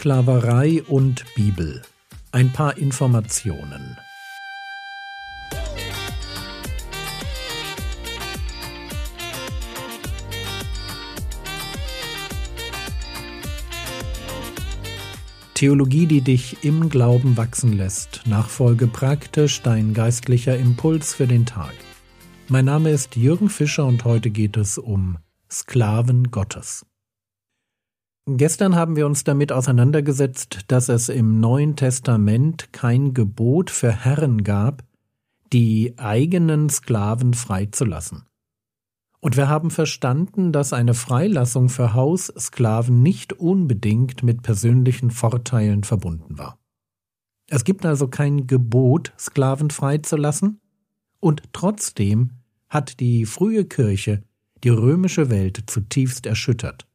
Sklaverei und Bibel. Ein paar Informationen. Theologie, die dich im Glauben wachsen lässt. Nachfolge praktisch, dein geistlicher Impuls für den Tag. Mein Name ist Jürgen Fischer und heute geht es um Sklaven Gottes. Gestern haben wir uns damit auseinandergesetzt, dass es im Neuen Testament kein Gebot für Herren gab, die eigenen Sklaven freizulassen. Und wir haben verstanden, dass eine Freilassung für Haussklaven nicht unbedingt mit persönlichen Vorteilen verbunden war. Es gibt also kein Gebot, Sklaven freizulassen, und trotzdem hat die frühe Kirche die römische Welt zutiefst erschüttert,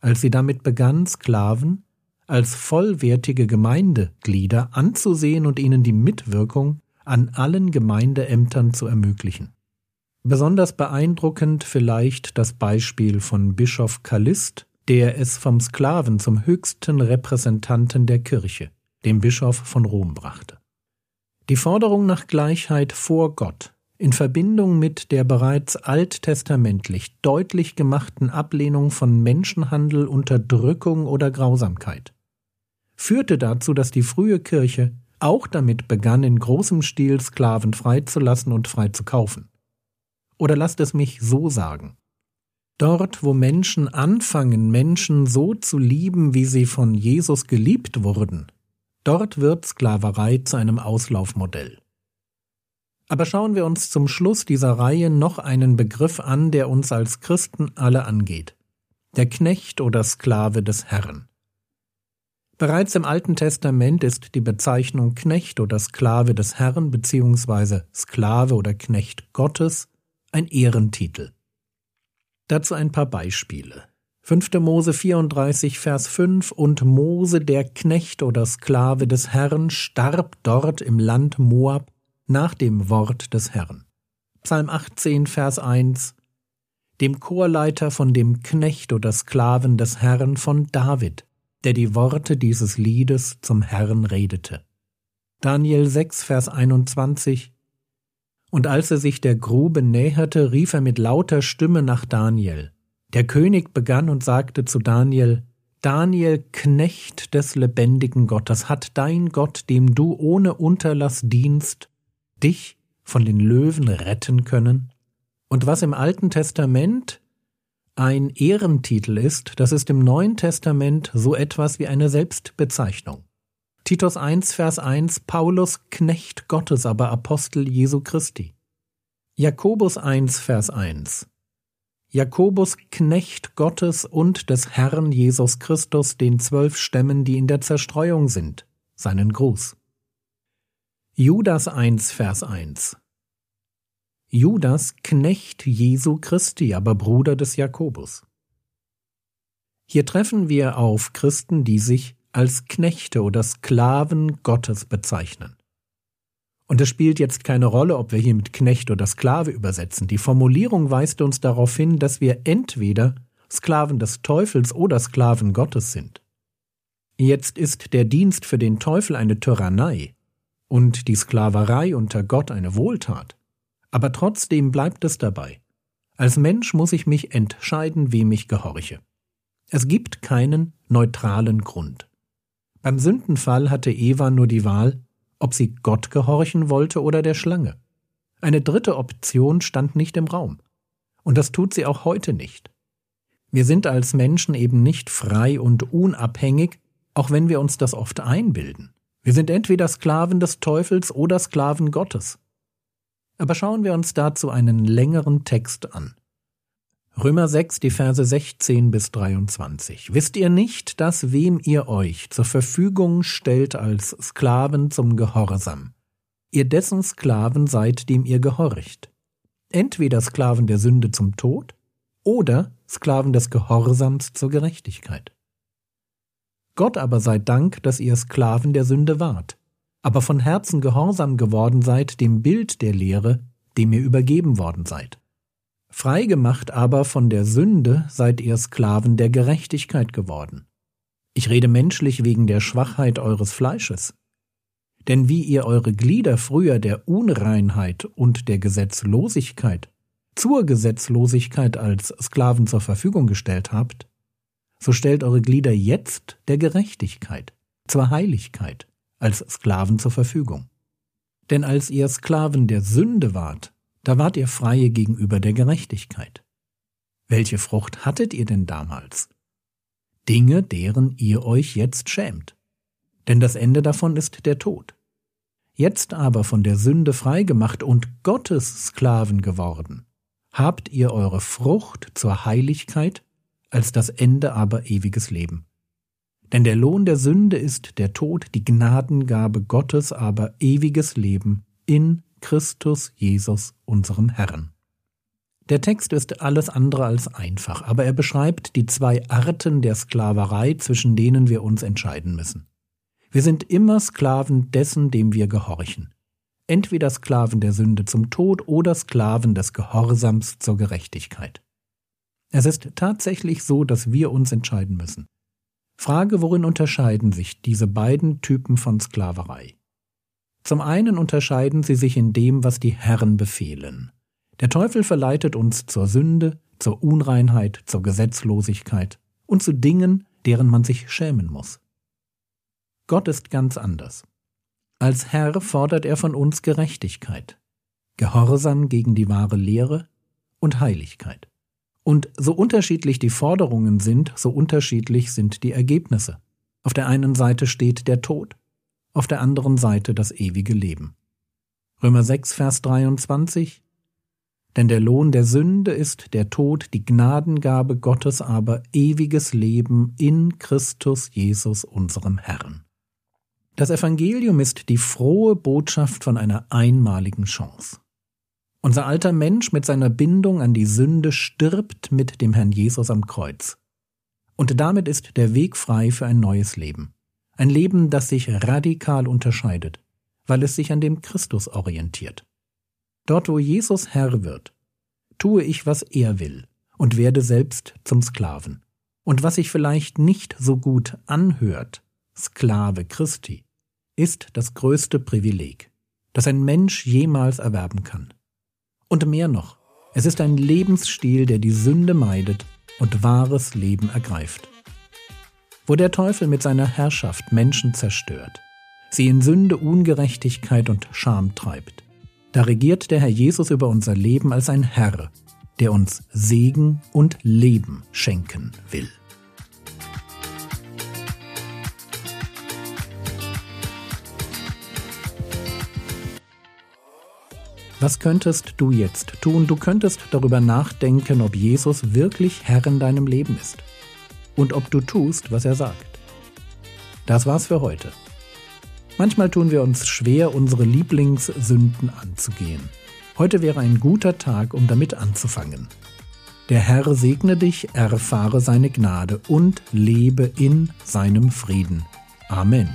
als sie damit begann, Sklaven als vollwertige Gemeindeglieder anzusehen und ihnen die Mitwirkung an allen Gemeindeämtern zu ermöglichen. Besonders beeindruckend vielleicht das Beispiel von Bischof Kallist, der es vom Sklaven zum höchsten Repräsentanten der Kirche, dem Bischof von Rom, brachte. Die Forderung nach Gleichheit vor Gott in Verbindung mit der bereits alttestamentlich deutlich gemachten Ablehnung von Menschenhandel, Unterdrückung oder Grausamkeit führte dazu, dass die frühe Kirche auch damit begann, in großem Stil Sklaven freizulassen und frei zu kaufen. Oder lasst es mich so sagen. Dort, wo Menschen anfangen, Menschen so zu lieben, wie sie von Jesus geliebt wurden, dort wird Sklaverei zu einem Auslaufmodell. Aber schauen wir uns zum Schluss dieser Reihe noch einen Begriff an, der uns als Christen alle angeht. Der Knecht oder Sklave des Herrn. Bereits im Alten Testament ist die Bezeichnung Knecht oder Sklave des Herrn bzw. Sklave oder Knecht Gottes ein Ehrentitel. Dazu ein paar Beispiele. 5. Mose 34, Vers 5 Und Mose, der Knecht oder Sklave des Herrn, starb dort im Land Moab nach dem Wort des Herrn. Psalm 18, Vers 1 Dem Chorleiter von dem Knecht oder Sklaven des Herrn von David, der die Worte dieses Liedes zum Herrn redete. Daniel 6, Vers 21 und als er sich der Grube näherte, rief er mit lauter Stimme nach Daniel. Der König begann und sagte zu Daniel, Daniel, Knecht des lebendigen Gottes, hat dein Gott, dem du ohne Unterlass dienst, dich von den Löwen retten können? Und was im Alten Testament ein Ehrentitel ist, das ist im Neuen Testament so etwas wie eine Selbstbezeichnung. Titus 1, Vers 1, Paulus Knecht Gottes, aber Apostel Jesu Christi. Jakobus 1, Vers 1, Jakobus Knecht Gottes und des Herrn Jesus Christus, den zwölf Stämmen, die in der Zerstreuung sind, seinen Gruß. Judas 1, Vers 1, Judas Knecht Jesu Christi, aber Bruder des Jakobus. Hier treffen wir auf Christen, die sich als Knechte oder Sklaven Gottes bezeichnen. Und es spielt jetzt keine Rolle, ob wir hier mit Knecht oder Sklave übersetzen. Die Formulierung weist uns darauf hin, dass wir entweder Sklaven des Teufels oder Sklaven Gottes sind. Jetzt ist der Dienst für den Teufel eine Tyrannei und die Sklaverei unter Gott eine Wohltat. Aber trotzdem bleibt es dabei. Als Mensch muss ich mich entscheiden, wem ich gehorche. Es gibt keinen neutralen Grund. Beim Sündenfall hatte Eva nur die Wahl, ob sie Gott gehorchen wollte oder der Schlange. Eine dritte Option stand nicht im Raum. Und das tut sie auch heute nicht. Wir sind als Menschen eben nicht frei und unabhängig, auch wenn wir uns das oft einbilden. Wir sind entweder Sklaven des Teufels oder Sklaven Gottes. Aber schauen wir uns dazu einen längeren Text an. Römer 6, die Verse 16 bis 23. Wisst ihr nicht, dass wem ihr euch zur Verfügung stellt als Sklaven zum Gehorsam, ihr dessen Sklaven seid, dem ihr gehorcht? Entweder Sklaven der Sünde zum Tod oder Sklaven des Gehorsams zur Gerechtigkeit. Gott aber sei Dank, dass ihr Sklaven der Sünde wart, aber von Herzen gehorsam geworden seid dem Bild der Lehre, dem ihr übergeben worden seid. Freigemacht aber von der Sünde seid ihr Sklaven der Gerechtigkeit geworden. Ich rede menschlich wegen der Schwachheit eures Fleisches. Denn wie ihr eure Glieder früher der Unreinheit und der Gesetzlosigkeit zur Gesetzlosigkeit als Sklaven zur Verfügung gestellt habt, so stellt eure Glieder jetzt der Gerechtigkeit, zur Heiligkeit als Sklaven zur Verfügung. Denn als ihr Sklaven der Sünde wart, da wart ihr Freie gegenüber der Gerechtigkeit. Welche Frucht hattet ihr denn damals? Dinge, deren ihr euch jetzt schämt. Denn das Ende davon ist der Tod. Jetzt aber von der Sünde freigemacht und Gottes Sklaven geworden, habt ihr eure Frucht zur Heiligkeit, als das Ende aber ewiges Leben. Denn der Lohn der Sünde ist der Tod, die Gnadengabe Gottes aber ewiges Leben in Christus Jesus, unserem Herrn. Der Text ist alles andere als einfach, aber er beschreibt die zwei Arten der Sklaverei, zwischen denen wir uns entscheiden müssen. Wir sind immer Sklaven dessen, dem wir gehorchen. Entweder Sklaven der Sünde zum Tod oder Sklaven des Gehorsams zur Gerechtigkeit. Es ist tatsächlich so, dass wir uns entscheiden müssen. Frage, worin unterscheiden sich diese beiden Typen von Sklaverei? Zum einen unterscheiden sie sich in dem, was die Herren befehlen. Der Teufel verleitet uns zur Sünde, zur Unreinheit, zur Gesetzlosigkeit und zu Dingen, deren man sich schämen muss. Gott ist ganz anders. Als Herr fordert er von uns Gerechtigkeit, Gehorsam gegen die wahre Lehre und Heiligkeit. Und so unterschiedlich die Forderungen sind, so unterschiedlich sind die Ergebnisse. Auf der einen Seite steht der Tod, auf der anderen Seite das ewige Leben. Römer 6, Vers 23 Denn der Lohn der Sünde ist der Tod, die Gnadengabe Gottes aber ewiges Leben in Christus Jesus unserem Herrn. Das Evangelium ist die frohe Botschaft von einer einmaligen Chance. Unser alter Mensch mit seiner Bindung an die Sünde stirbt mit dem Herrn Jesus am Kreuz. Und damit ist der Weg frei für ein neues Leben. Ein Leben, das sich radikal unterscheidet, weil es sich an dem Christus orientiert. Dort, wo Jesus Herr wird, tue ich, was er will und werde selbst zum Sklaven. Und was sich vielleicht nicht so gut anhört, Sklave Christi, ist das größte Privileg, das ein Mensch jemals erwerben kann. Und mehr noch, es ist ein Lebensstil, der die Sünde meidet und wahres Leben ergreift wo der Teufel mit seiner Herrschaft Menschen zerstört, sie in Sünde, Ungerechtigkeit und Scham treibt. Da regiert der Herr Jesus über unser Leben als ein Herr, der uns Segen und Leben schenken will. Was könntest du jetzt tun? Du könntest darüber nachdenken, ob Jesus wirklich Herr in deinem Leben ist und ob du tust, was er sagt. Das war's für heute. Manchmal tun wir uns schwer, unsere Lieblingssünden anzugehen. Heute wäre ein guter Tag, um damit anzufangen. Der Herr segne dich, erfahre seine Gnade und lebe in seinem Frieden. Amen.